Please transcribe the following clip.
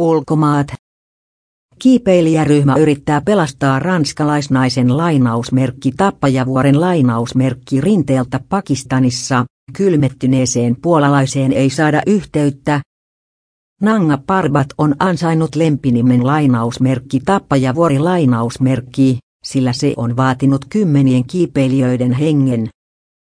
Ulkomaat. Kiipeilijäryhmä yrittää pelastaa ranskalaisnaisen lainausmerkki Tappajavuoren lainausmerkki rinteeltä Pakistanissa, kylmettyneeseen puolalaiseen ei saada yhteyttä. Nanga Parbat on ansainnut lempinimen lainausmerkki Tappajavuori lainausmerkki, sillä se on vaatinut kymmenien kiipeilijöiden hengen.